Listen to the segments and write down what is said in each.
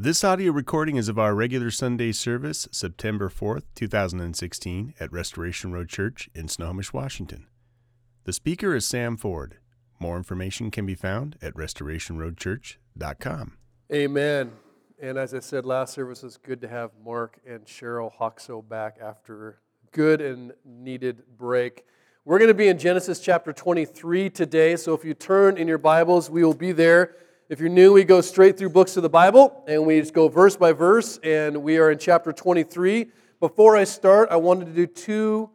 This audio recording is of our regular Sunday service, September 4th, 2016, at Restoration Road Church in Snohomish, Washington. The speaker is Sam Ford. More information can be found at restorationroadchurch.com. Amen. And as I said last service, it's good to have Mark and Cheryl Hoxo back after good and needed break. We're going to be in Genesis chapter 23 today, so if you turn in your Bibles, we will be there. If you're new, we go straight through books of the Bible and we just go verse by verse, and we are in chapter 23. Before I start, I wanted to do two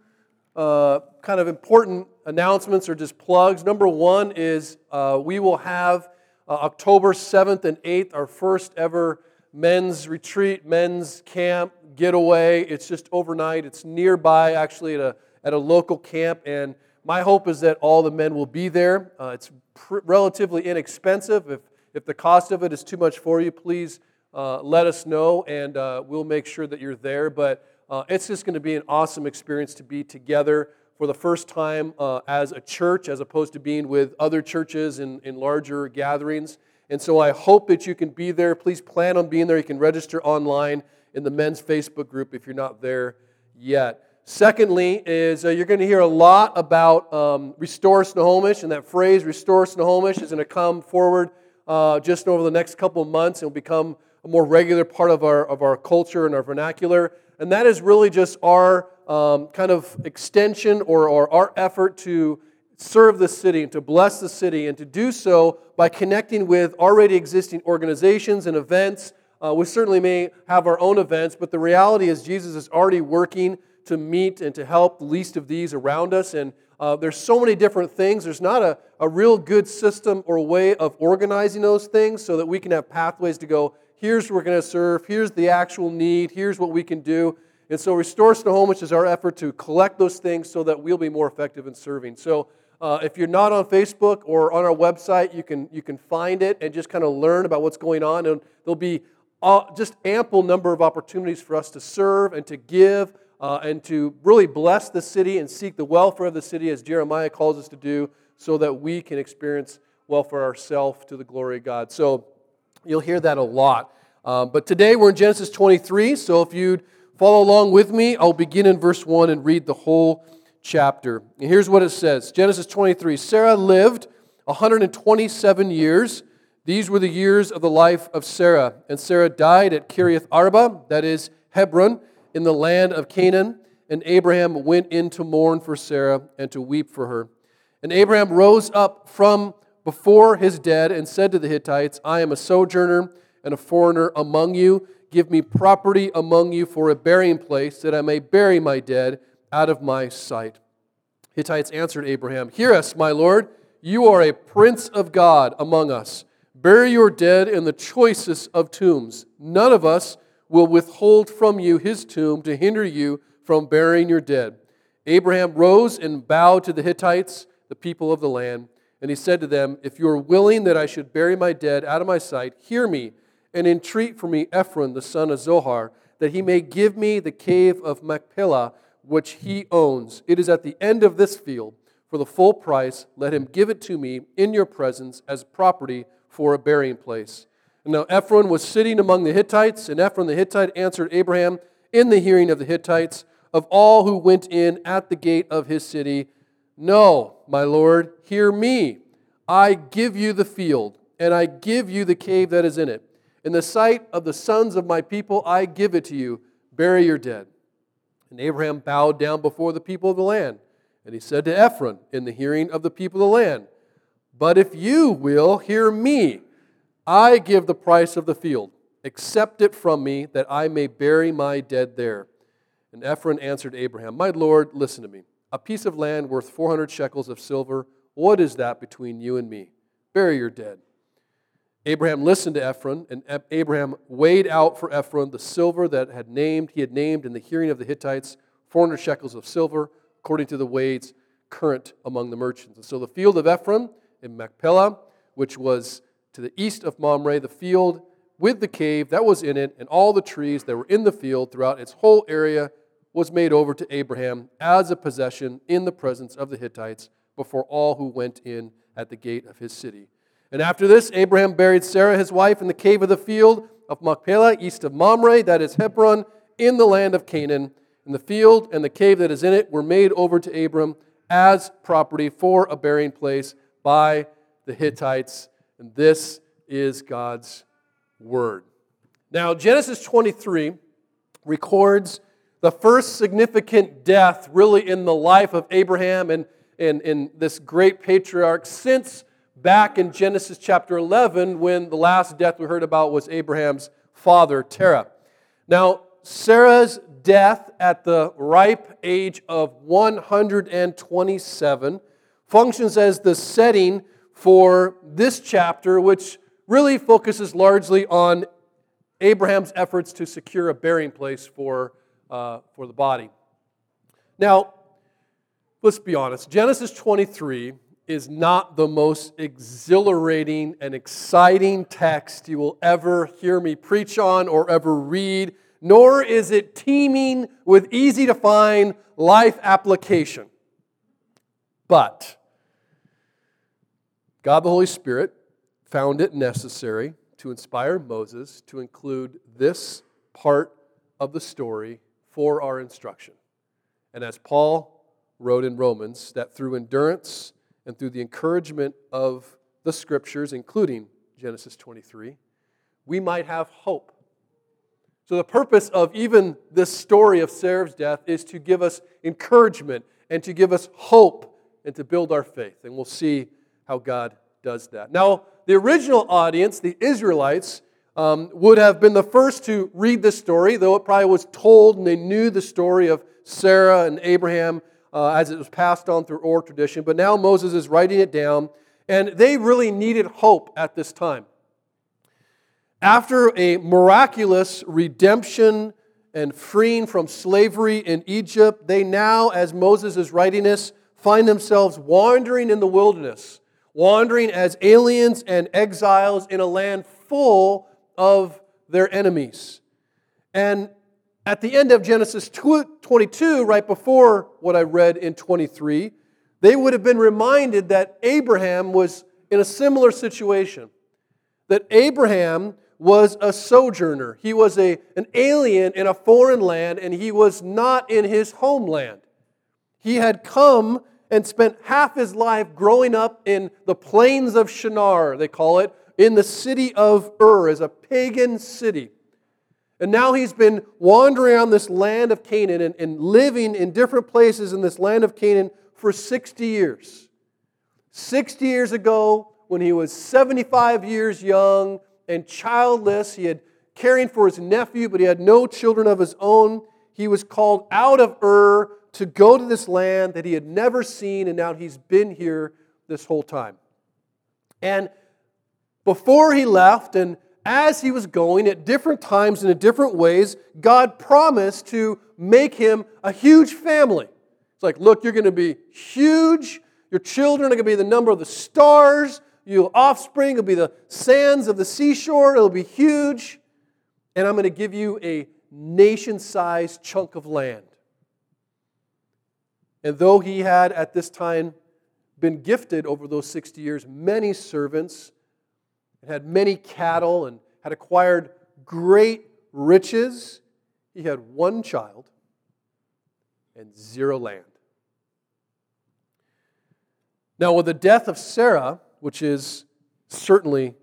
uh, kind of important announcements or just plugs. Number one is uh, we will have uh, October 7th and 8th, our first ever men's retreat, men's camp getaway. It's just overnight, it's nearby, actually, at a, at a local camp, and my hope is that all the men will be there. Uh, it's pr- relatively inexpensive. If if the cost of it is too much for you, please uh, let us know and uh, we'll make sure that you're there. But uh, it's just going to be an awesome experience to be together for the first time uh, as a church, as opposed to being with other churches in, in larger gatherings. And so I hope that you can be there. Please plan on being there. You can register online in the men's Facebook group if you're not there yet. Secondly, is uh, you're going to hear a lot about um, restore Snohomish, and that phrase restore Snohomish is going to come forward uh, just over the next couple of months. It will become a more regular part of our, of our culture and our vernacular. And that is really just our um, kind of extension or, or our effort to serve the city and to bless the city and to do so by connecting with already existing organizations and events. Uh, we certainly may have our own events, but the reality is Jesus is already working to meet and to help the least of these around us. And uh, there's so many different things. There's not a, a real good system or way of organizing those things so that we can have pathways to go, here's where we're going to serve, here's the actual need, here's what we can do. And so Restore Snohomish is our effort to collect those things so that we'll be more effective in serving. So uh, if you're not on Facebook or on our website, you can, you can find it and just kind of learn about what's going on. And there'll be uh, just ample number of opportunities for us to serve and to give uh, and to really bless the city and seek the welfare of the city as Jeremiah calls us to do so that we can experience welfare ourselves to the glory of God. So you'll hear that a lot. Um, but today we're in Genesis 23, so if you'd follow along with me, I'll begin in verse 1 and read the whole chapter. And here's what it says Genesis 23 Sarah lived 127 years. These were the years of the life of Sarah. And Sarah died at Kiriath Arba, that is Hebron in the land of Canaan, and Abraham went in to mourn for Sarah and to weep for her. And Abraham rose up from before his dead and said to the Hittites, I am a sojourner and a foreigner among you. Give me property among you for a burying place, that I may bury my dead out of my sight. Hittites answered Abraham, Hear us, my Lord. You are a prince of God among us. Bury your dead in the choicest of tombs. None of us will withhold from you his tomb to hinder you from burying your dead. Abraham rose and bowed to the Hittites, the people of the land, and he said to them, If you are willing that I should bury my dead out of my sight, hear me and entreat for me Ephron, the son of Zohar, that he may give me the cave of Machpelah, which he owns. It is at the end of this field. For the full price, let him give it to me in your presence as property for a burying place. Now Ephron was sitting among the Hittites, and Ephron the Hittite answered Abraham in the hearing of the Hittites, of all who went in at the gate of his city, No, my Lord, hear me. I give you the field, and I give you the cave that is in it. In the sight of the sons of my people, I give it to you. Bury your dead. And Abraham bowed down before the people of the land. And he said to Ephron, in the hearing of the people of the land, But if you will hear me, I give the price of the field. Accept it from me, that I may bury my dead there. And Ephron answered Abraham, My Lord, listen to me. A piece of land worth 400 shekels of silver, what is that between you and me? Bury your dead. Abraham listened to Ephron, and Abraham weighed out for Ephron the silver that had named, he had named in the hearing of the Hittites, 400 shekels of silver, according to the weights current among the merchants. And so the field of Ephron in Machpelah, which was to the east of Mamre, the field with the cave that was in it, and all the trees that were in the field throughout its whole area was made over to Abraham as a possession in the presence of the Hittites before all who went in at the gate of his city. And after this, Abraham buried Sarah, his wife, in the cave of the field, of Machpelah, east of Mamre, that is Hebron, in the land of Canaan. And the field and the cave that is in it were made over to Abram as property for a burying place by the Hittites. And this is God's word. Now, Genesis 23 records the first significant death, really, in the life of Abraham and, and, and this great patriarch since back in Genesis chapter 11 when the last death we heard about was Abraham's father, Terah. Now, Sarah's death at the ripe age of 127 functions as the setting for this chapter, which really focuses largely on Abraham's efforts to secure a burying place for, uh, for the body. Now, let's be honest Genesis 23 is not the most exhilarating and exciting text you will ever hear me preach on or ever read, nor is it teeming with easy to find life application. But God the Holy Spirit found it necessary to inspire Moses to include this part of the story for our instruction. And as Paul wrote in Romans, that through endurance, and through the encouragement of the scriptures, including Genesis 23, we might have hope. So, the purpose of even this story of Sarah's death is to give us encouragement and to give us hope and to build our faith. And we'll see how God does that. Now, the original audience, the Israelites, um, would have been the first to read this story, though it probably was told and they knew the story of Sarah and Abraham uh, as it was passed on through oral tradition. But now Moses is writing it down, and they really needed hope at this time. After a miraculous redemption and freeing from slavery in Egypt, they now, as Moses is writing this, find themselves wandering in the wilderness, wandering as aliens and exiles in a land full of their enemies. And at the end of Genesis 22, right before what I read in 23, they would have been reminded that Abraham was in a similar situation. That Abraham was a sojourner. He was a, an alien in a foreign land, and he was not in his homeland. He had come and spent half his life growing up in the plains of Shinar, they call it, in the city of Ur, as a pagan city. And now he's been wandering around this land of Canaan and, and living in different places in this land of Canaan for 60 years. 60 years ago, when he was 75 years young and childless, he had caring for his nephew, but he had no children of his own. He was called out of Ur to go to this land that he had never seen, and now he's been here this whole time. And before he left, and as he was going at different times and in different ways, God promised to make him a huge family. It's like, look, you're going to be huge. Your children are going to be the number of the stars. Your offspring will be the sands of the seashore. It'll be huge. And I'm going to give you a nation sized chunk of land. And though he had at this time been gifted over those 60 years many servants, and had many cattle and had acquired great riches. He had one child and zero land. Now, with the death of Sarah, which is certainly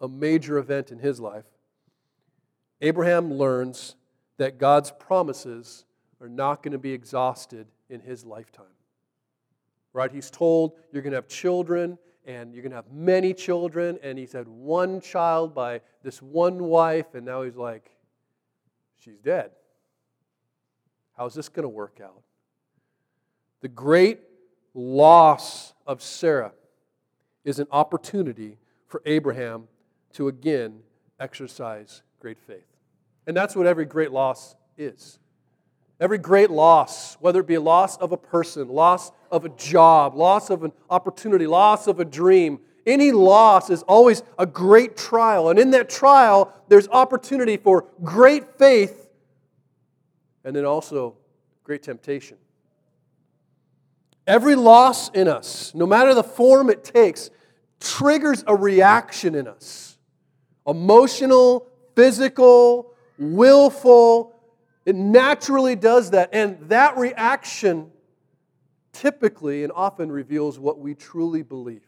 a major event in his life, Abraham learns that God's promises are not going to be exhausted in his lifetime. Right? He's told you're going to have children and you're going to have many children. And he's had one child by this one wife, and now he's like, she's dead. How's this going to work out? The great loss of Sarah is an opportunity for Abraham to again exercise great faith. And that's what every great loss is. Every great loss, whether it be a loss of a person, loss of a job, loss of an opportunity, loss of a dream, any loss is always a great trial. And in that trial, there's opportunity for great faith and then also great temptation. Every loss in us, no matter the form it takes, triggers a reaction in us emotional, physical, willful. It naturally does that. And that reaction typically and often reveals what we truly believe.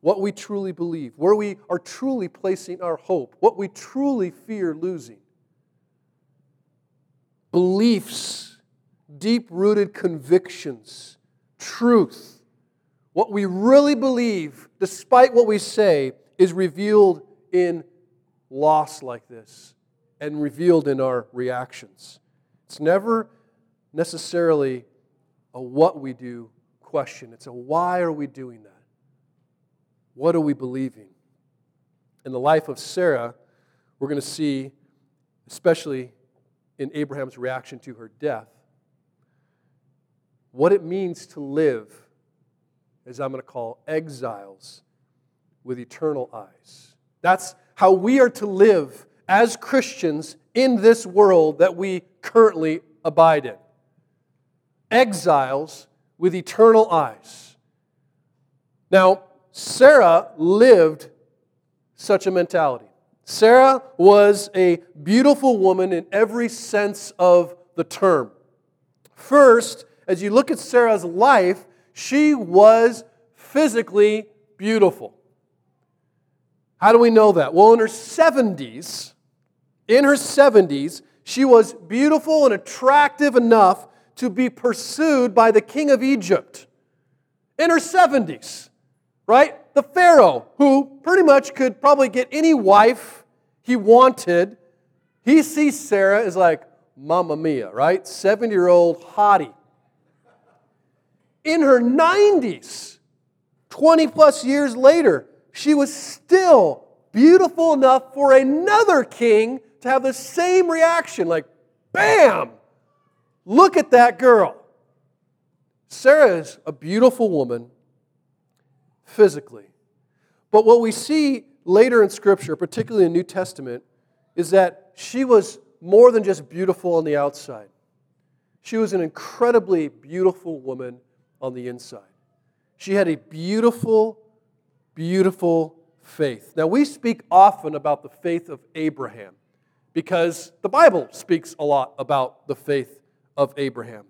What we truly believe, where we are truly placing our hope, what we truly fear losing. Beliefs, deep rooted convictions, truth, what we really believe, despite what we say, is revealed in loss like this and revealed in our reactions. It's never necessarily a what we do question, it's a why are we doing that? What are we believing? In the life of Sarah, we're going to see, especially in Abraham's reaction to her death, what it means to live, as I'm going to call exiles, with eternal eyes. That's how we are to live as Christians in this world that we currently abide in. Exiles with eternal eyes. Now, Sarah lived such a mentality. Sarah was a beautiful woman in every sense of the term. First, as you look at Sarah's life, she was physically beautiful. How do we know that? Well, in her 70s, in her 70s, she was beautiful and attractive enough to be pursued by the king of Egypt. In her 70s, right? The Pharaoh, who pretty much could probably get any wife he wanted, he sees Sarah as like, Mamma Mia, right? 70 year old hottie. In her 90s, 20 plus years later, she was still beautiful enough for another king to have the same reaction like, bam, look at that girl. Sarah is a beautiful woman physically. But what we see later in Scripture, particularly in the New Testament, is that she was more than just beautiful on the outside. She was an incredibly beautiful woman on the inside. She had a beautiful, beautiful faith. Now, we speak often about the faith of Abraham because the Bible speaks a lot about the faith of Abraham.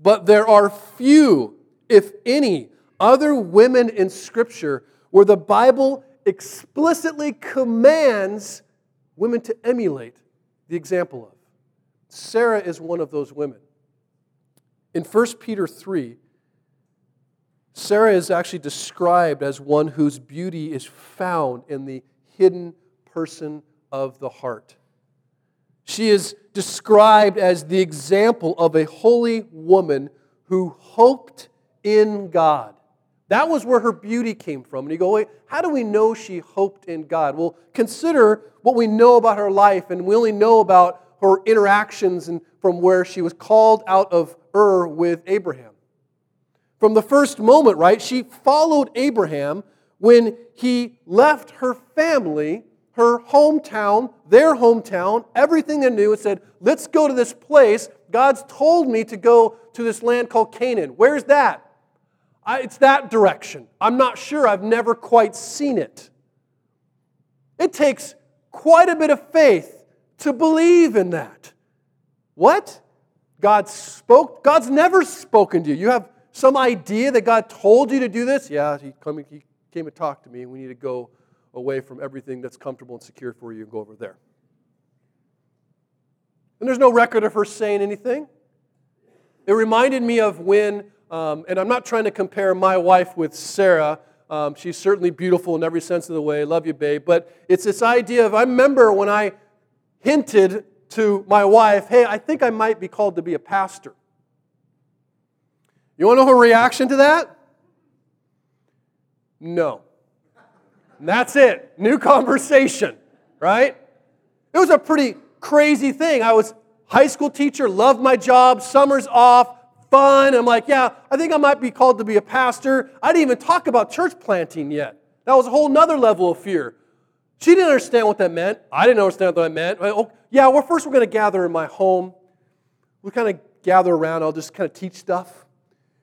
But there are few, if any, other women in Scripture where the Bible explicitly commands women to emulate the example of. Sarah is one of those women. In 1 Peter 3, Sarah is actually described as one whose beauty is found in the hidden person of the heart. She is described as the example of a holy woman who hoped in God. That was where her beauty came from. And you go, wait, how do we know she hoped in God? Well, consider what we know about her life, and we only know about her interactions and from where she was called out of Ur with Abraham. From the first moment, right, she followed Abraham when he left her family, her hometown, their hometown, everything they knew, and said, Let's go to this place. God's told me to go to this land called Canaan. Where's that? I, it's that direction. I'm not sure. I've never quite seen it. It takes quite a bit of faith to believe in that. What? God spoke? God's never spoken to you. You have some idea that God told you to do this? Yeah, he came, he came and talked to me, we need to go away from everything that's comfortable and secure for you and go over there. And there's no record of her saying anything. It reminded me of when um, and I'm not trying to compare my wife with Sarah. Um, she's certainly beautiful in every sense of the way. Love you, babe. But it's this idea of I remember when I hinted to my wife, hey, I think I might be called to be a pastor. You want to know her reaction to that? No. And that's it. New conversation, right? It was a pretty crazy thing. I was high school teacher, loved my job, summers off, fun. I'm like, yeah, I think I might be called to be a pastor. I didn't even talk about church planting yet. That was a whole nother level of fear. She didn't understand what that meant. I didn't understand what that meant. Oh, yeah, well, first we're going to gather in my home. We kind of gather around. I'll just kind of teach stuff.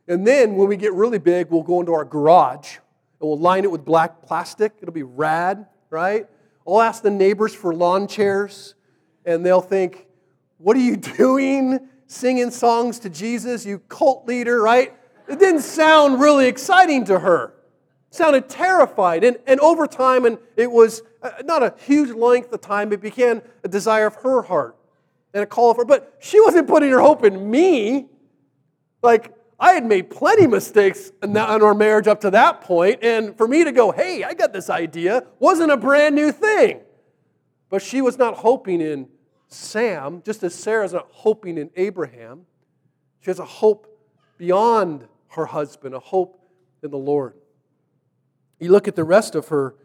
And then when we get really big, we'll go into our garage and we'll line it with black plastic. It'll be rad, right? I'll ask the neighbors for lawn chairs, and they'll think, What are you doing? Singing songs to Jesus, you cult leader, right? It didn't sound really exciting to her. It sounded terrified. And, and over time, and it was uh, not a huge length of time, it became a desire of her heart and a call for. But she wasn't putting her hope in me. Like, I had made plenty mistakes in, our marriage up to that point, and for me to go, hey, I got this idea, wasn't a brand new thing. But she was not hoping in Sam, just as Sarah's not hoping in Abraham. She has a hope beyond her husband, a hope in the Lord. You look at the rest of her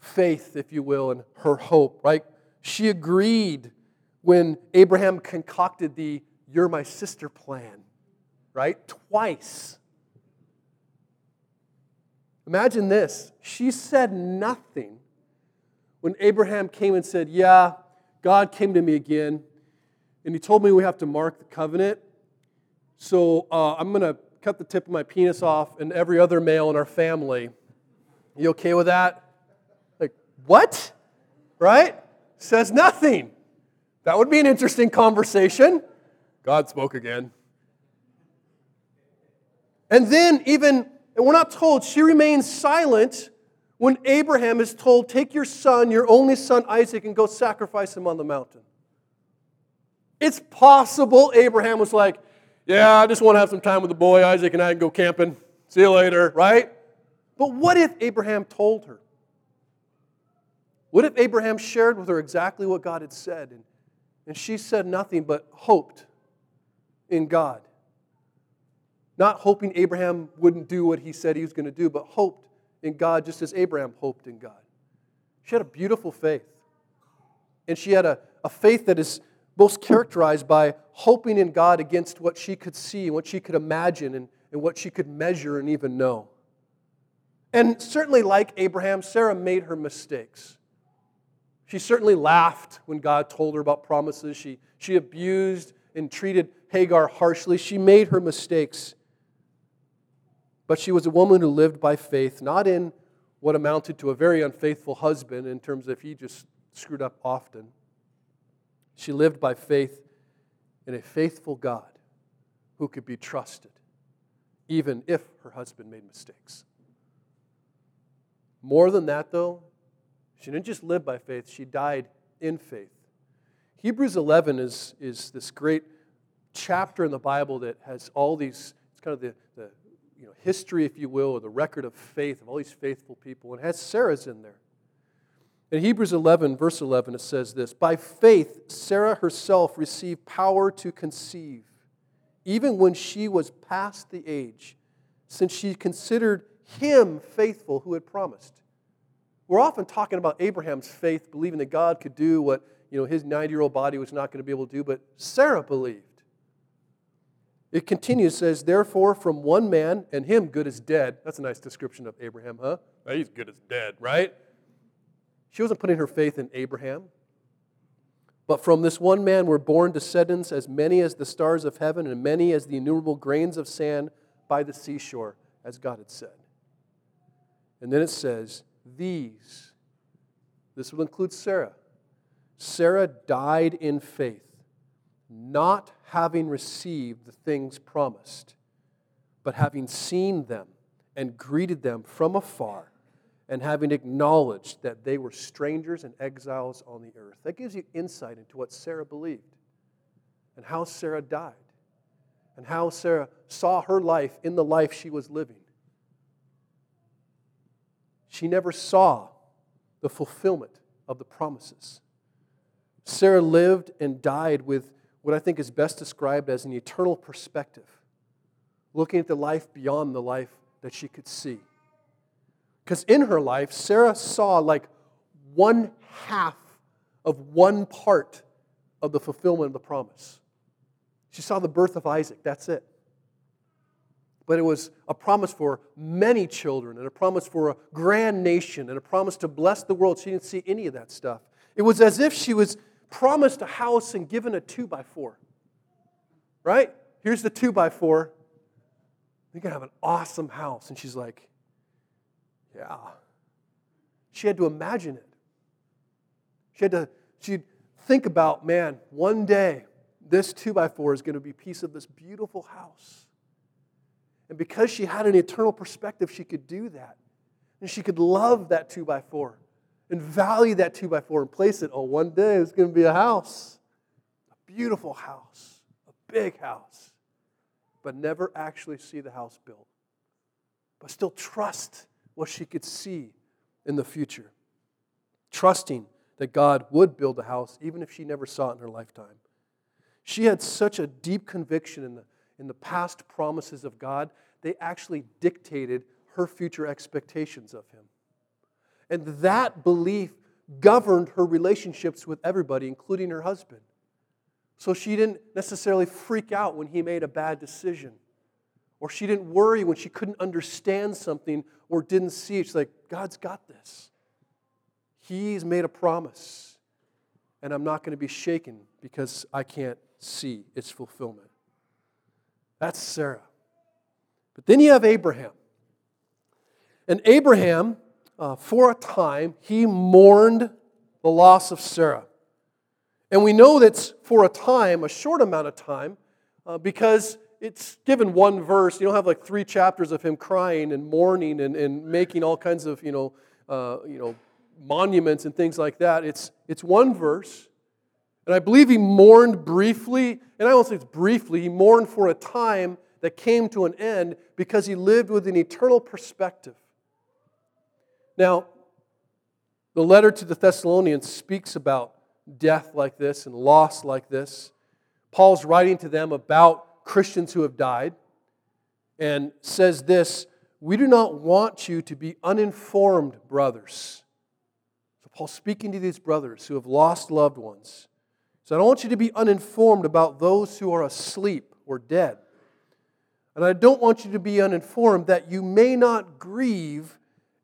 faith, if you will, and her hope, right? She agreed when Abraham concocted the You're my sister plan right? Twice. Imagine this. She said nothing when Abraham came and said, Yeah, God came to me again, and he told me we have to mark the covenant. So uh, I'm going to cut the tip of my penis off and every other male in our family. You okay with that? Like, what? Right? Says nothing. That would be an interesting conversation. God spoke again. And then, even, and we're not told, she remains silent when Abraham is told, Take your son, your only son Isaac, and go sacrifice him on the mountain. It's possible Abraham was like, Yeah, I just want to have some time with the boy, Isaac, and I can go camping. See you later, right? But what if Abraham told her? What if Abraham shared with her exactly what God had said? And, and she said nothing but hoped in God? Not hoping Abraham wouldn't do what he said he was going to do, but hoped in God just as Abraham hoped in God. She had a beautiful faith. And she had a, a faith that is most characterized by hoping in God against what she could see, what she could imagine, and, and what she could measure and even know. And certainly, like Abraham, Sarah made her mistakes. She certainly laughed when God told her about promises. She, she abused and treated Hagar harshly. She made her mistakes. But she was a woman who lived by faith, not in what amounted to a very unfaithful husband in terms of he just screwed up often. She lived by faith in a faithful God who could be trusted, even if her husband made mistakes. More than that, though, she didn't just live by faith, she died in faith. Hebrews 11 is, is this great chapter in the Bible that has all these, it's kind of the, the you know, history, if you will, or the record of faith of all these faithful people, and it has Sarah's in there. In Hebrews 11, verse 11, it says this By faith, Sarah herself received power to conceive, even when she was past the age, since she considered him faithful who had promised. We're often talking about Abraham's faith, believing that God could do what you know, his 90 year old body was not going to be able to do, but Sarah believed. It continues, says, Therefore, from one man, and him good as dead. That's a nice description of Abraham, huh? He's good as dead, right? She wasn't putting her faith in Abraham. But from this one man were born descendants as many as the stars of heaven and many as the innumerable grains of sand by the seashore, as God had said. And then it says, These, this will include Sarah. Sarah died in faith, not having received the things promised, but having seen them and greeted them from afar, and having acknowledged that they were strangers and exiles on the earth. That gives you insight into what Sarah believed and how Sarah died and how Sarah saw her life in the life she was living. She never saw the fulfillment of the promises. Sarah lived and died with what I think is best described as an eternal perspective, looking at the life beyond the life that she could see. Because in her life, Sarah saw like one half of one part of the fulfillment of the promise. She saw the birth of Isaac, that's it. But it was a promise for many children, and a promise for a grand nation, and a promise to bless the world. She didn't see any of that stuff. It was as if she was promised a house and given a two by four. Right? Here's the two by four. You're going to have an awesome house. And she's like, Yeah. She had to imagine it. She had to, she'd think about, man, one day this two by four is going to be a piece of this beautiful house. And because she had an eternal perspective, she could do that. And she could love that two by four and value that two by four and place it. Oh, one day it's going to be a house, a beautiful house, a big house, but never actually see the house built. But still trust what she could see in the future. Trusting that God would build a house, even if she never saw it in her lifetime. She had such a deep conviction in the, in the past promises of God, they actually dictated her future expectations of Him. And that belief governed her relationships with everybody, including her husband. So she didn't necessarily freak out when he made a bad decision. Or she didn't worry when she couldn't understand something or didn't see it. She's like, God's got this. He's made a promise. And I'm not going to be shaken because I can't see its fulfillment. That's Sarah. But then you have Abraham. And Abraham, uh, for a time, he mourned the loss of Sarah. And we know that's for a time, a short amount of time, uh, because it's given one verse. You don't have like three chapters of him crying and mourning and, and making all kinds of, you know, uh, you know, monuments and things like that. It's, it's one verse. And I believe he mourned briefly, and I won't say it's briefly, he mourned for a time that came to an end because he lived with an eternal perspective. Now, the letter to the Thessalonians speaks about death like this and loss like this. Paul's writing to them about Christians who have died and says this We do not want you to be uninformed, brothers. So, Paul's speaking to these brothers who have lost loved ones. So, I don't want you to be uninformed about those who are asleep or dead. And I don't want you to be uninformed that you may not grieve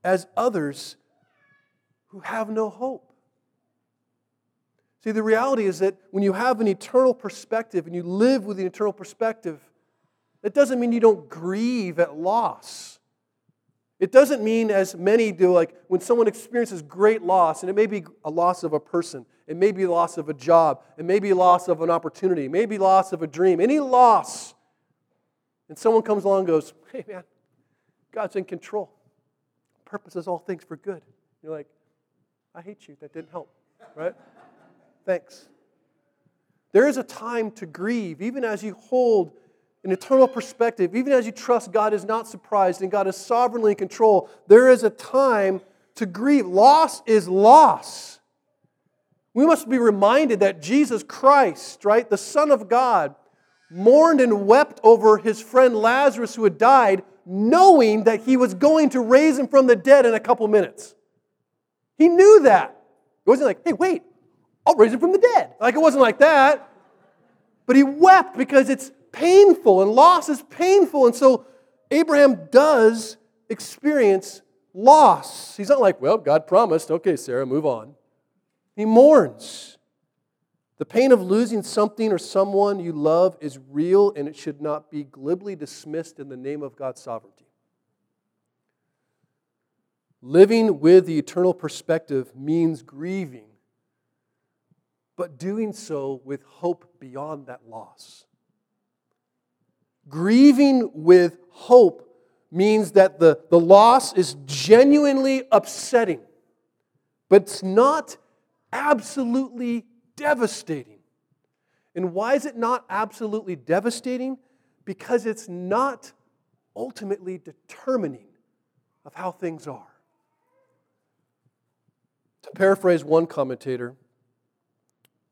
as others who have no hope. See, the reality is that when you have an eternal perspective and you live with an eternal perspective, it doesn't mean you don't grieve at loss. It doesn't mean, as many do, like when someone experiences great loss, and it may be a loss of a person, it may be loss of a job, it may be loss of an opportunity, it may be loss of a dream, any loss, and someone comes along and goes, Hey, man, God's in control purposes all things for good. You're like, I hate you. That didn't help, right? Thanks. There is a time to grieve, even as you hold an eternal perspective, even as you trust God is not surprised and God is sovereignly in control. There is a time to grieve. Loss is loss. We must be reminded that Jesus Christ, right, the Son of God, mourned and wept over his friend Lazarus who had died knowing that he was going to raise him from the dead in a couple minutes. He knew that. It wasn't like, hey, wait, I'll raise him from the dead. Like, it wasn't like that. But he wept because it's painful and loss is painful. And so Abraham does experience loss. He's not like, well, God promised. Okay, Sarah, move on. He mourns. The pain of losing something or someone you love is real and it should not be glibly dismissed in the name of God's sovereignty. Living with the eternal perspective means grieving, but doing so with hope beyond that loss. Grieving with hope means that the, the loss is genuinely upsetting, but it's not absolutely devastating. And why is it not absolutely devastating? Because it's not ultimately determining of how things are. To paraphrase one commentator,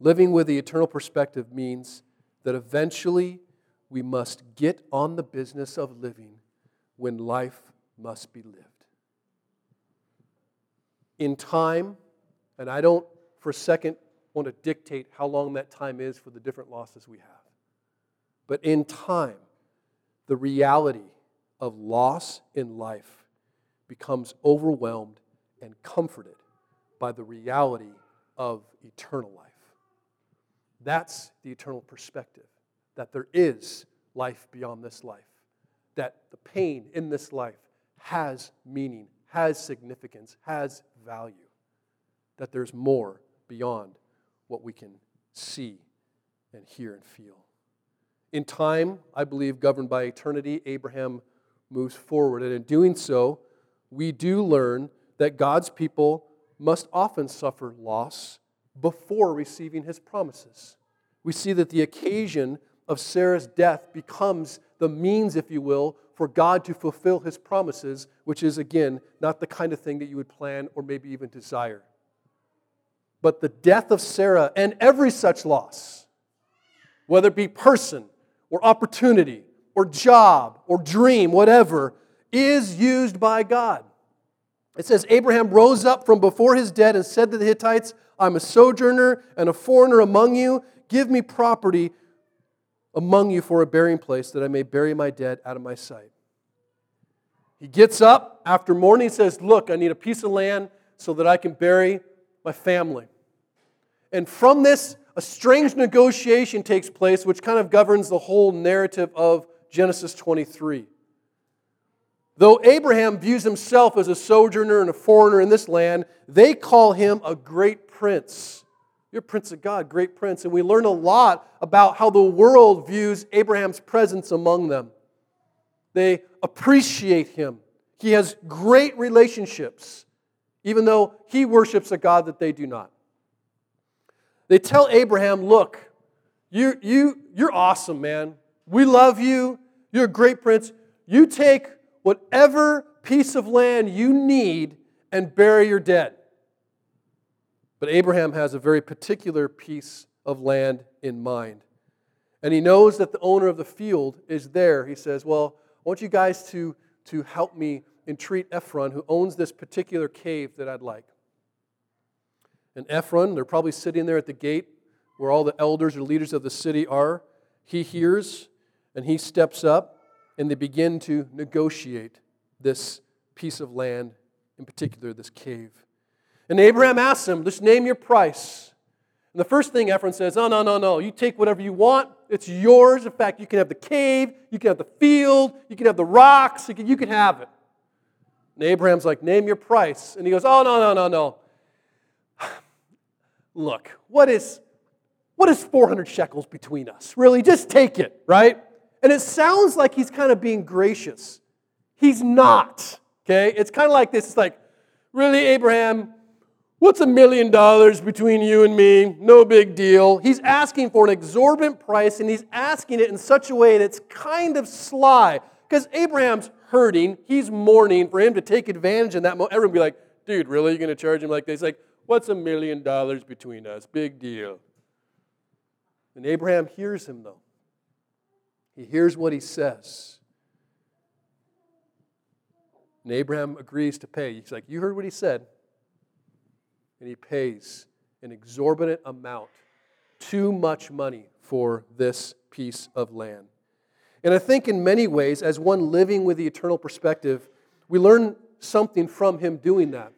living with the eternal perspective means that eventually we must get on the business of living when life must be lived. In time, and I don't for a second want to dictate how long that time is for the different losses we have. But in time, the reality of loss in life becomes overwhelmed and comforted by the reality of eternal life. That's the eternal perspective that there is life beyond this life, that the pain in this life has meaning, has significance, has value, that there's more beyond what we can see and hear and feel. In time, I believe, governed by eternity, Abraham moves forward. And in doing so, we do learn that God's people must often suffer loss before receiving his promises. We see that the occasion of Sarah's death becomes the means, if you will, for God to fulfill his promises, which is, again, not the kind of thing that you would plan or maybe even desire. But the death of Sarah and every such loss, whether it be person or opportunity or job or dream, whatever, is used by God. It says, Abraham rose up from before his dead and said to the Hittites, I'm a sojourner and a foreigner among you. Give me property among you for a burying place that I may bury my dead out of my sight. He gets up after mourning says, Look, I need a piece of land so that I can bury my family. And from this, a strange negotiation takes place, which kind of governs the whole narrative of Genesis 23. Though Abraham views himself as a sojourner and a foreigner in this land, they call him a great prince. You're Prince of God, great prince. And we learn a lot about how the world views Abraham's presence among them. They appreciate him. He has great relationships, even though he worships a God that they do not. They tell Abraham, Look, you, you, you're awesome, man. We love you. You're a great prince. You take whatever piece of land you need and bury your dead. But Abraham has a very particular piece of land in mind. And he knows that the owner of the field is there. He says, Well, I want you guys to, to help me entreat Ephron, who owns this particular cave that I'd like. And Ephron, they're probably sitting there at the gate where all the elders or leaders of the city are. He hears and he steps up, and they begin to negotiate this piece of land, in particular, this cave. And Abraham asks him, just name your price. And the first thing Ephron says, oh, no, no, no. You take whatever you want. It's yours. In fact, you can have the cave, you can have the field, you can have the rocks, you can, you can have it. And Abraham's like, name your price. And he goes, oh, no, no, no, no. Look, what is, what is 400 shekels between us? Really, just take it, right? And it sounds like he's kind of being gracious. He's not, okay? It's kind of like this. It's like, really, Abraham, What's a million dollars between you and me? No big deal. He's asking for an exorbitant price, and he's asking it in such a way that's kind of sly. Because Abraham's hurting, he's mourning. For him to take advantage in that moment, everyone be like, dude, really? You're going to charge him like this? Like, what's a million dollars between us? Big deal. And Abraham hears him, though. He hears what he says. And Abraham agrees to pay. He's like, You heard what he said and he pays an exorbitant amount, too much money for this piece of land. And I think in many ways, as one living with the eternal perspective, we learn something from him doing that.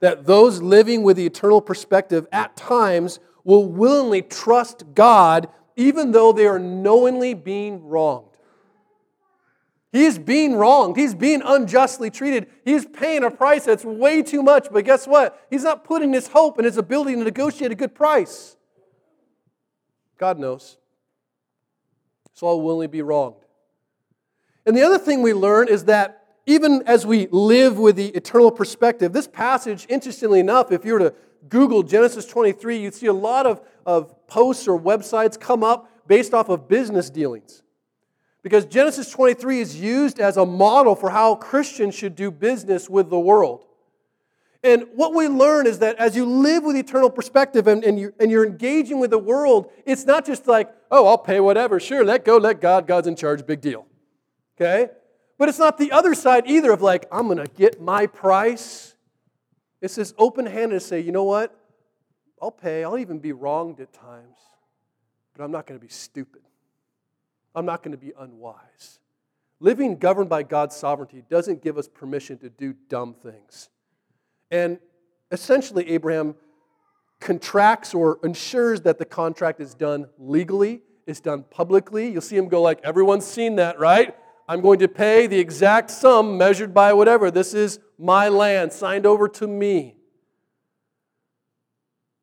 That those living with the eternal perspective at times will willingly trust God even though they are knowingly being wronged. He's being wronged. He's being unjustly treated. He's paying a price that's way too much. But guess what? He's not putting his hope in his ability to negotiate a good price. God knows. So I'll willingly be wronged. And the other thing we learn is that even as we live with the eternal perspective, this passage, interestingly enough, if you were to Google Genesis 23, you'd see a lot of, of posts or websites come up based off of business dealings. Because Genesis 23 is used as a model for how Christians should do business with the world. And what we learn is that as you live with eternal perspective and, and, you're, and you're engaging with the world, it's not just like, oh, I'll pay whatever. Sure, let go, let God. God's in charge, big deal. Okay? But it's not the other side either of like, I'm going to get my price. It's this open handed to say, you know what? I'll pay. I'll even be wronged at times, but I'm not going to be stupid. I'm not going to be unwise. Living governed by God's sovereignty doesn't give us permission to do dumb things. And essentially, Abraham contracts or ensures that the contract is done legally, is done publicly. You'll see him go like, everyone's seen that, right? I'm going to pay the exact sum measured by whatever. This is my land, signed over to me.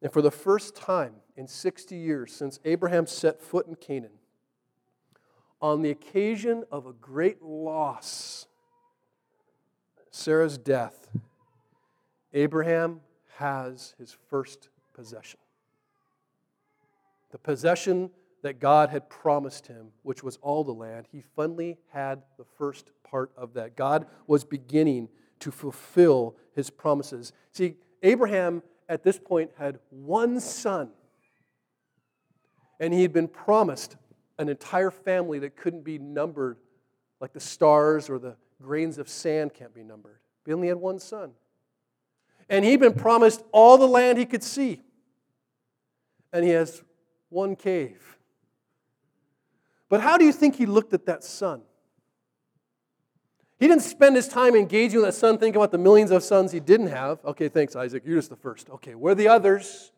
And for the first time in 60 years since Abraham set foot in Canaan, on the occasion of a great loss, Sarah's death, Abraham has his first possession. The possession that God had promised him, which was all the land, he finally had the first part of that. God was beginning to fulfill his promises. See, Abraham at this point had one son, and he had been promised an entire family that couldn't be numbered like the stars or the grains of sand can't be numbered. He only had one son. And he'd been promised all the land he could see. And he has one cave. But how do you think he looked at that son? He didn't spend his time engaging with that son, thinking about the millions of sons he didn't have. Okay, thanks, Isaac. You're just the first. Okay, where are the others?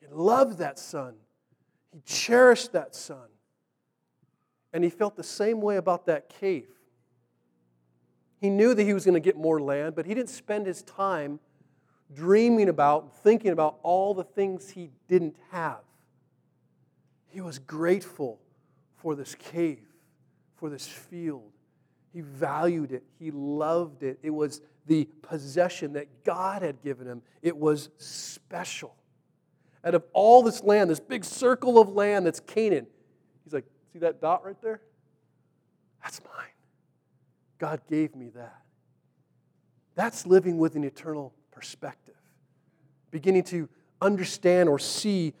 He loved that son. He cherished that son. And he felt the same way about that cave. He knew that he was going to get more land, but he didn't spend his time dreaming about, thinking about all the things he didn't have. He was grateful for this cave, for this field. He valued it, he loved it. It was the possession that God had given him, it was special. Out of all this land, this big circle of land that's Canaan, he's like, See that dot right there? That's mine. God gave me that. That's living with an eternal perspective. Beginning to understand or see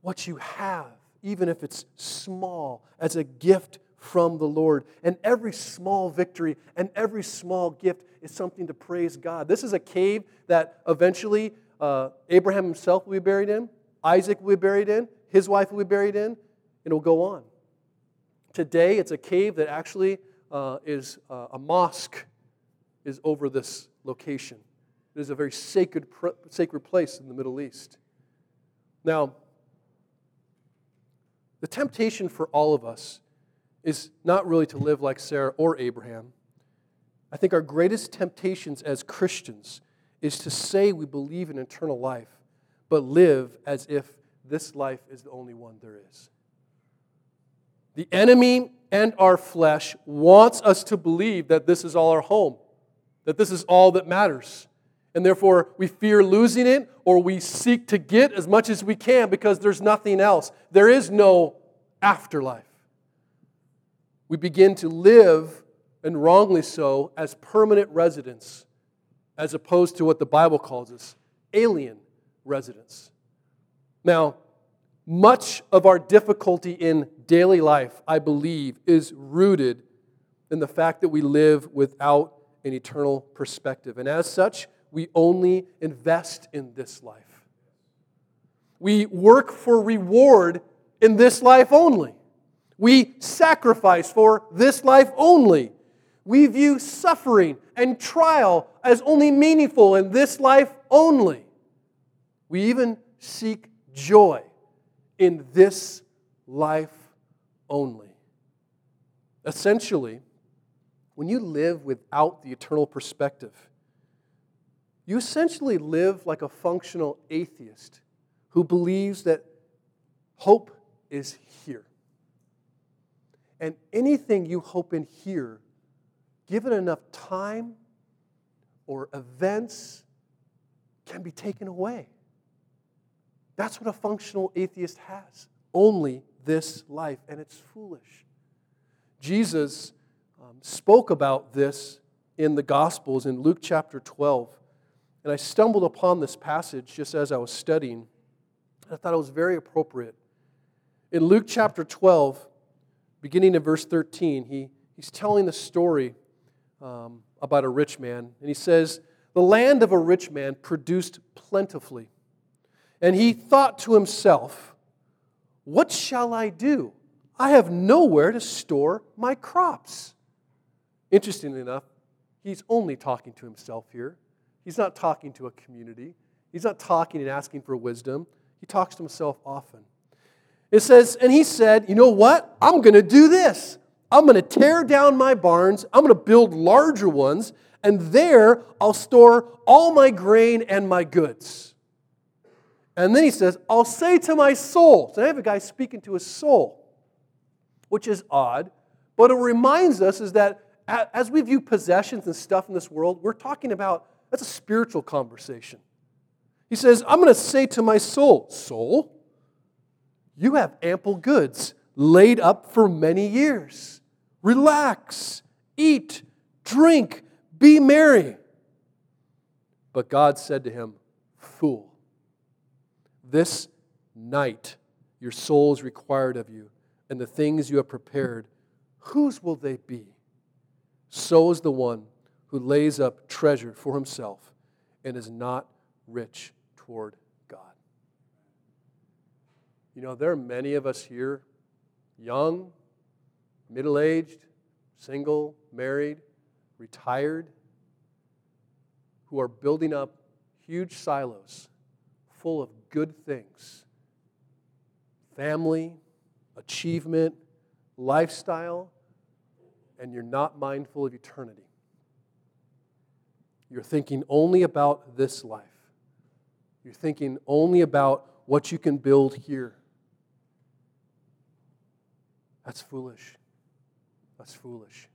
what you have, even if it's small, as a gift from the Lord. And every small victory and every small gift is something to praise God. This is a cave that eventually uh, Abraham himself will be buried in, Isaac will be buried in, his wife will be buried in, and it'll go on. Today, it's a cave that actually uh, is uh, a mosque is over this location. It is a very sacred, sacred place in the Middle East. Now, the temptation for all of us is not really to live like Sarah or Abraham. I think our greatest temptations as Christians is to say we believe in eternal life, but live as if this life is the only one there is. The enemy and our flesh wants us to believe that this is all our home, that this is all that matters. And therefore, we fear losing it or we seek to get as much as we can because there's nothing else. There is no afterlife. We begin to live, and wrongly so, as permanent residents, as opposed to what the Bible calls us alien residents. Now, much of our difficulty in daily life, I believe, is rooted in the fact that we live without an eternal perspective. And as such, we only invest in this life. We work for reward in this life only. We sacrifice for this life only. We view suffering and trial as only meaningful in this life only. We even seek joy in this life only. Essentially, when you live without the eternal perspective, you essentially live like a functional atheist who believes that hope is here. And anything you hope in here, given enough time or events, can be taken away. That's what a functional atheist has only this life, and it's foolish. Jesus um, spoke about this in the Gospels in Luke chapter 12. And I stumbled upon this passage just as I was studying. I thought it was very appropriate. In Luke chapter 12, beginning in verse 13, he, he's telling the story um, about a rich man. And he says, The land of a rich man produced plentifully. And he thought to himself, What shall I do? I have nowhere to store my crops. Interestingly enough, he's only talking to himself here. He's not talking to a community. He's not talking and asking for wisdom. He talks to himself often. It says, and he said, You know what? I'm going to do this. I'm going to tear down my barns. I'm going to build larger ones, and there I'll store all my grain and my goods. And then he says, I'll say to my soul. So I have a guy speaking to his soul, which is odd, but it reminds us is that as we view possessions and stuff in this world, we're talking about that's a spiritual conversation. He says, I'm going to say to my soul, Soul, you have ample goods laid up for many years. Relax, eat, drink, be merry. But God said to him, Fool, this night your soul is required of you, and the things you have prepared, whose will they be? So is the one who lays up treasure for himself and is not rich toward God. You know, there are many of us here, young, middle aged, single, married, retired, who are building up huge silos full of good things family, achievement, lifestyle, and you're not mindful of eternity. You're thinking only about this life. You're thinking only about what you can build here. That's foolish. That's foolish.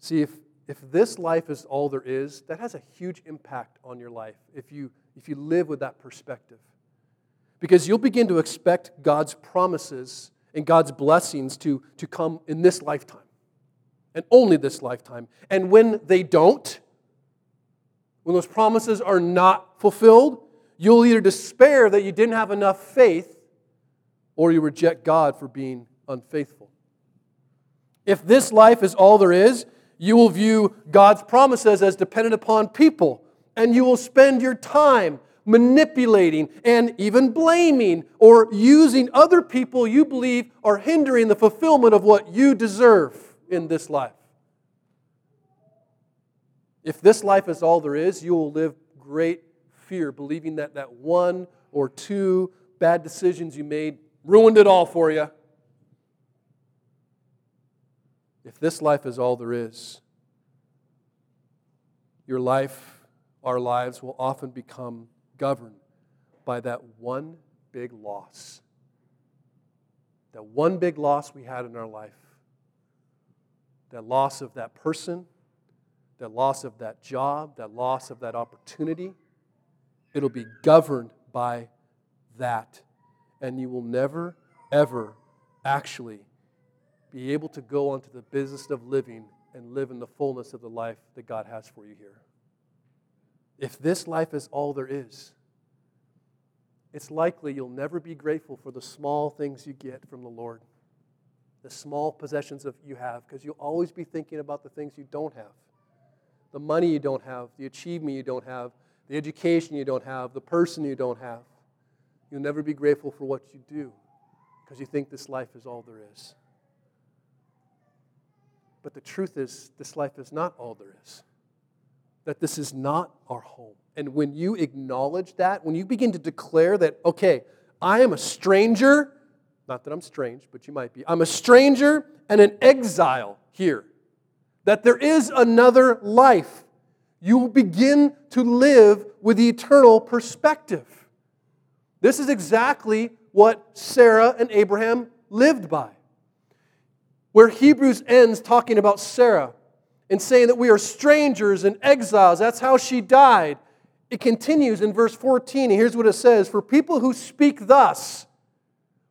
See, if, if this life is all there is, that has a huge impact on your life if you, if you live with that perspective. Because you'll begin to expect God's promises and God's blessings to, to come in this lifetime and only this lifetime. And when they don't, when those promises are not fulfilled, you'll either despair that you didn't have enough faith or you reject God for being unfaithful. If this life is all there is, you will view God's promises as dependent upon people, and you will spend your time manipulating and even blaming or using other people you believe are hindering the fulfillment of what you deserve in this life. If this life is all there is, you will live great fear, believing that that one or two bad decisions you made ruined it all for you. If this life is all there is, your life, our lives, will often become governed by that one big loss. That one big loss we had in our life. That loss of that person, that loss of that job, that loss of that opportunity. It'll be governed by that. And you will never, ever actually be able to go onto the business of living and live in the fullness of the life that God has for you here. If this life is all there is, it's likely you'll never be grateful for the small things you get from the Lord, the small possessions of you have, because you'll always be thinking about the things you don't have the money you don't have, the achievement you don't have, the education you don't have, the person you don't have. You'll never be grateful for what you do because you think this life is all there is. But the truth is, this life is not all there is. That this is not our home. And when you acknowledge that, when you begin to declare that, okay, I am a stranger, not that I'm strange, but you might be, I'm a stranger and an exile here, that there is another life, you will begin to live with the eternal perspective. This is exactly what Sarah and Abraham lived by where Hebrews ends talking about Sarah and saying that we are strangers and exiles. That's how she died. It continues in verse 14, and here's what it says For people who speak thus,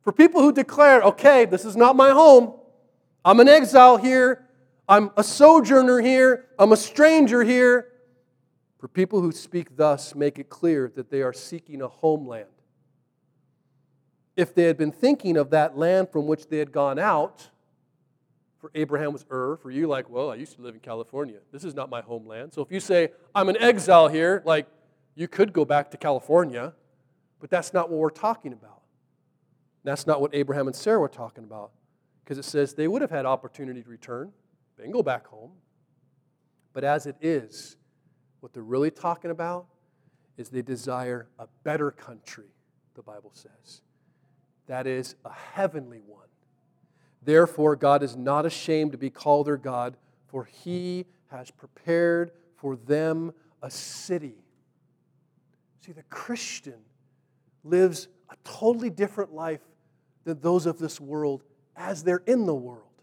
for people who declare, okay, this is not my home, I'm an exile here, I'm a sojourner here, I'm a stranger here. For people who speak thus, make it clear that they are seeking a homeland. If they had been thinking of that land from which they had gone out, for Abraham was Ur. For you, like, well, I used to live in California. This is not my homeland. So if you say, I'm an exile here, like, you could go back to California, but that's not what we're talking about. That's not what Abraham and Sarah were talking about. Because it says they would have had opportunity to return. They can go back home. But as it is, what they're really talking about is they desire a better country, the Bible says. That is a heavenly one Therefore, God is not ashamed to be called their God, for he has prepared for them a city. See, the Christian lives a totally different life than those of this world as they're in the world.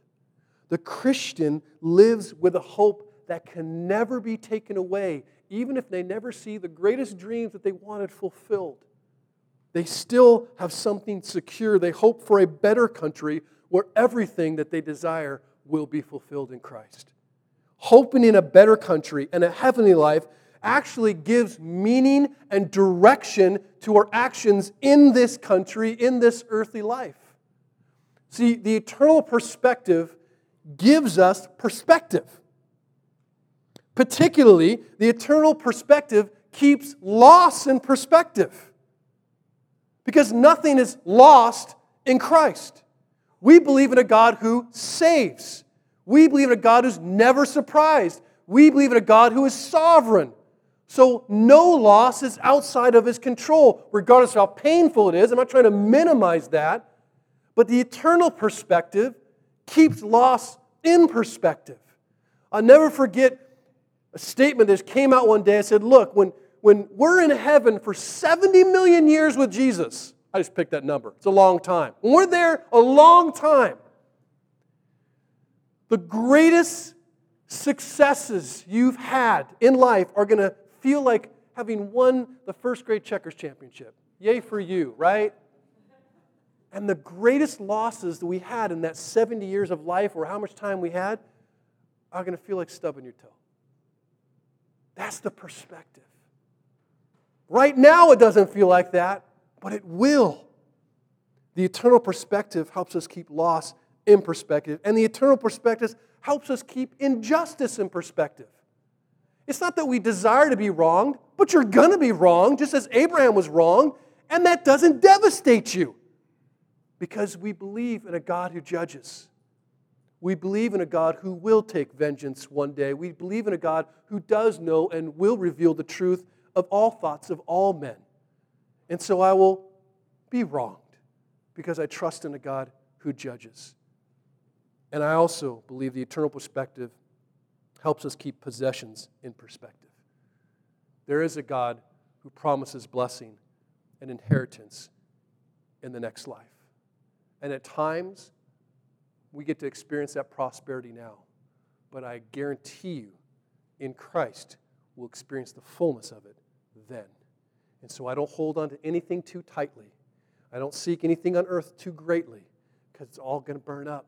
The Christian lives with a hope that can never be taken away, even if they never see the greatest dreams that they wanted fulfilled. They still have something secure. They hope for a better country where everything that they desire will be fulfilled in Christ. Hoping in a better country and a heavenly life actually gives meaning and direction to our actions in this country, in this earthly life. See, the eternal perspective gives us perspective. Particularly, the eternal perspective keeps loss in perspective. Because nothing is lost in Christ. We believe in a God who saves. We believe in a God who's never surprised. We believe in a God who is sovereign. So no loss is outside of his control, regardless of how painful it is. I'm not trying to minimize that. But the eternal perspective keeps loss in perspective. I'll never forget a statement that came out one day. I said, Look, when, when we're in heaven for 70 million years with Jesus, I just picked that number. It's a long time. When we're there a long time, the greatest successes you've had in life are going to feel like having won the first grade checkers championship. Yay for you, right? And the greatest losses that we had in that 70 years of life or how much time we had are going to feel like stubbing your toe. That's the perspective. Right now, it doesn't feel like that, but it will. The eternal perspective helps us keep loss in perspective, and the eternal perspective helps us keep injustice in perspective. It's not that we desire to be wronged, but you're going to be wrong, just as Abraham was wrong, and that doesn't devastate you because we believe in a God who judges. We believe in a God who will take vengeance one day. We believe in a God who does know and will reveal the truth of all thoughts of all men. And so I will be wronged because I trust in a God who judges. And I also believe the eternal perspective helps us keep possessions in perspective. There is a God who promises blessing and inheritance in the next life. And at times, we get to experience that prosperity now. But I guarantee you, in Christ, we'll experience the fullness of it then. And so I don't hold on to anything too tightly. I don't seek anything on earth too greatly because it's all going to burn up.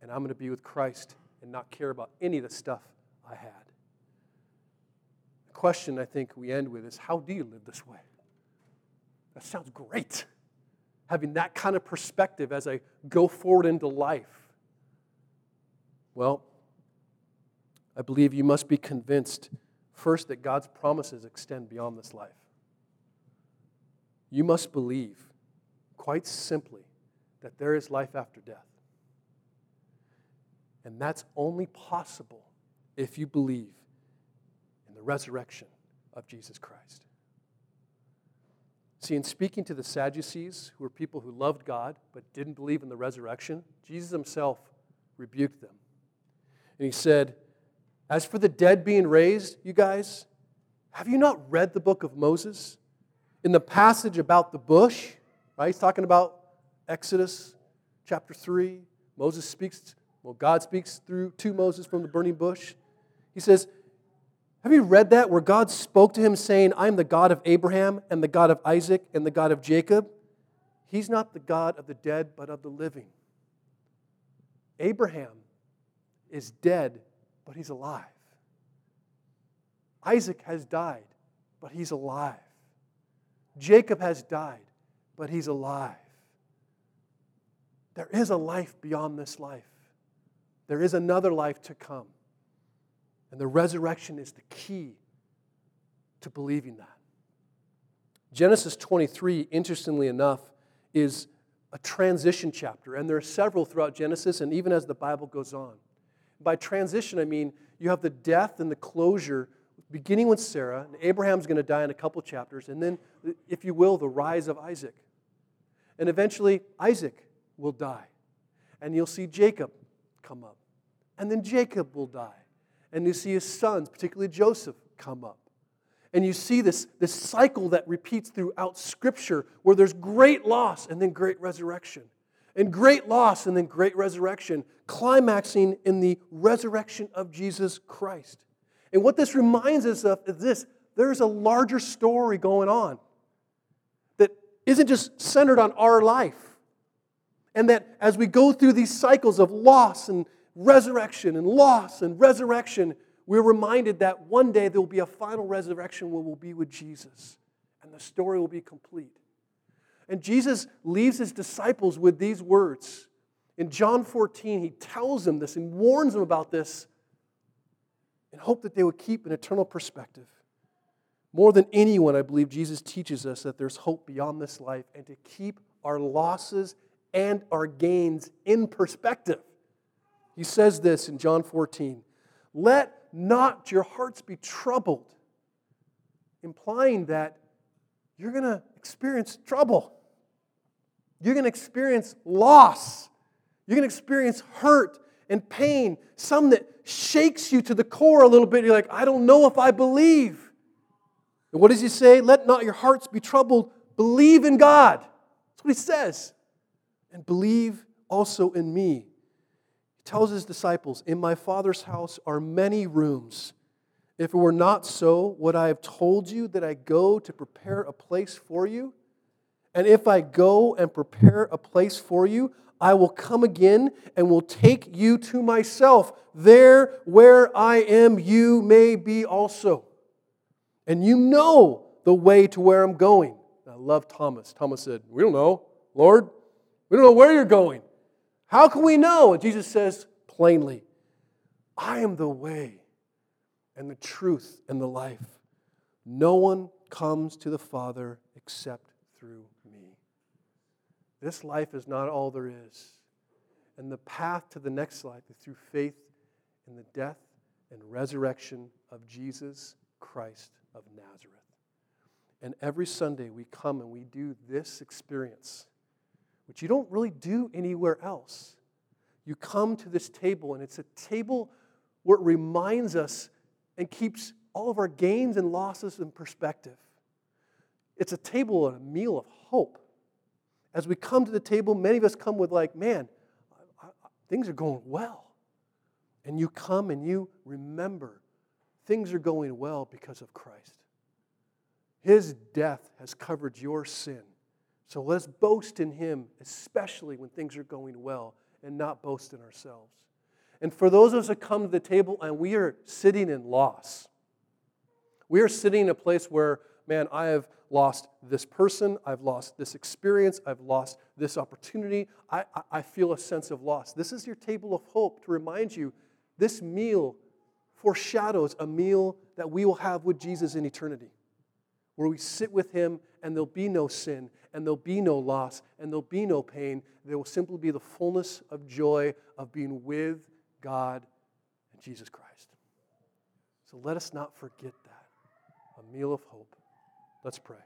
And I'm going to be with Christ and not care about any of the stuff I had. The question I think we end with is how do you live this way? That sounds great having that kind of perspective as I go forward into life? Well, I believe you must be convinced first that God's promises extend beyond this life. You must believe, quite simply, that there is life after death. And that's only possible if you believe in the resurrection of Jesus Christ. See, in speaking to the Sadducees, who were people who loved God but didn't believe in the resurrection, Jesus himself rebuked them. And he said, As for the dead being raised, you guys, have you not read the book of Moses? In the passage about the bush, right? He's talking about Exodus chapter 3. Moses speaks, well, God speaks through to Moses from the burning bush. He says, have you read that where God spoke to him saying, I'm the God of Abraham and the God of Isaac and the God of Jacob? He's not the God of the dead, but of the living. Abraham is dead, but he's alive. Isaac has died, but he's alive. Jacob has died, but he's alive. There is a life beyond this life. There is another life to come. And the resurrection is the key to believing that. Genesis 23, interestingly enough, is a transition chapter, and there are several throughout Genesis and even as the Bible goes on. By transition, I mean you have the death and the closure beginning with Sarah, and Abraham's going to die in a couple chapters, and then, if you will, the rise of Isaac. And eventually, Isaac will die, and you'll see Jacob come up, and then Jacob will die and you see his sons, particularly Joseph, come up. And you see this, this cycle that repeats throughout Scripture where there's great loss and then great resurrection. And great loss and then great resurrection, climaxing in the resurrection of Jesus Christ. And what this reminds us of is this there's a larger story going on that isn't just centered on our life. And that as we go through these cycles of loss and resurrection and loss and resurrection, we're reminded that one day there will be a final resurrection where we'll be with Jesus and the story will be complete. And Jesus leaves his disciples with these words. In John 14, he tells them this and warns them about this in hope that they would keep an eternal perspective. More than anyone, I believe Jesus teaches us that there's hope beyond this life and to keep our losses and our gains in perspective. He says this in John 14 Let not your hearts be troubled, implying that you're going to experience trouble. You're going to experience loss. You're going to experience hurt and pain, some that shakes you to the core a little bit. You're like, I don't know if I believe. And what does he say? Let not your hearts be troubled. Believe in God. That's what he says. And believe also in me tells his disciples, In my Father's house are many rooms. If it were not so, would I have told you that I go to prepare a place for you? And if I go and prepare a place for you, I will come again and will take you to myself. There where I am, you may be also. And you know the way to where I'm going. I love Thomas. Thomas said, We don't know, Lord. We don't know where you're going. How can we know? And Jesus says plainly, I am the way and the truth and the life. No one comes to the Father except through me. This life is not all there is. And the path to the next life is through faith in the death and resurrection of Jesus Christ of Nazareth. And every Sunday we come and we do this experience which you don't really do anywhere else. You come to this table, and it's a table where it reminds us and keeps all of our gains and losses in perspective. It's a table a meal of hope. As we come to the table, many of us come with, like, man, things are going well. And you come and you remember things are going well because of Christ. His death has covered your sin. So let's boast in Him, especially when things are going well, and not boast in ourselves. And for those of us that come to the table and we are sitting in loss, we are sitting in a place where, man, I have lost this person, I've lost this experience, I've lost this opportunity, I, I, I feel a sense of loss. This is your table of hope to remind you this meal foreshadows a meal that we will have with Jesus in eternity, where we sit with Him and there'll be no sin and there'll be no loss, and there'll be no pain. There will simply be the fullness of joy of being with God and Jesus Christ. So let us not forget that. A meal of hope. Let's pray.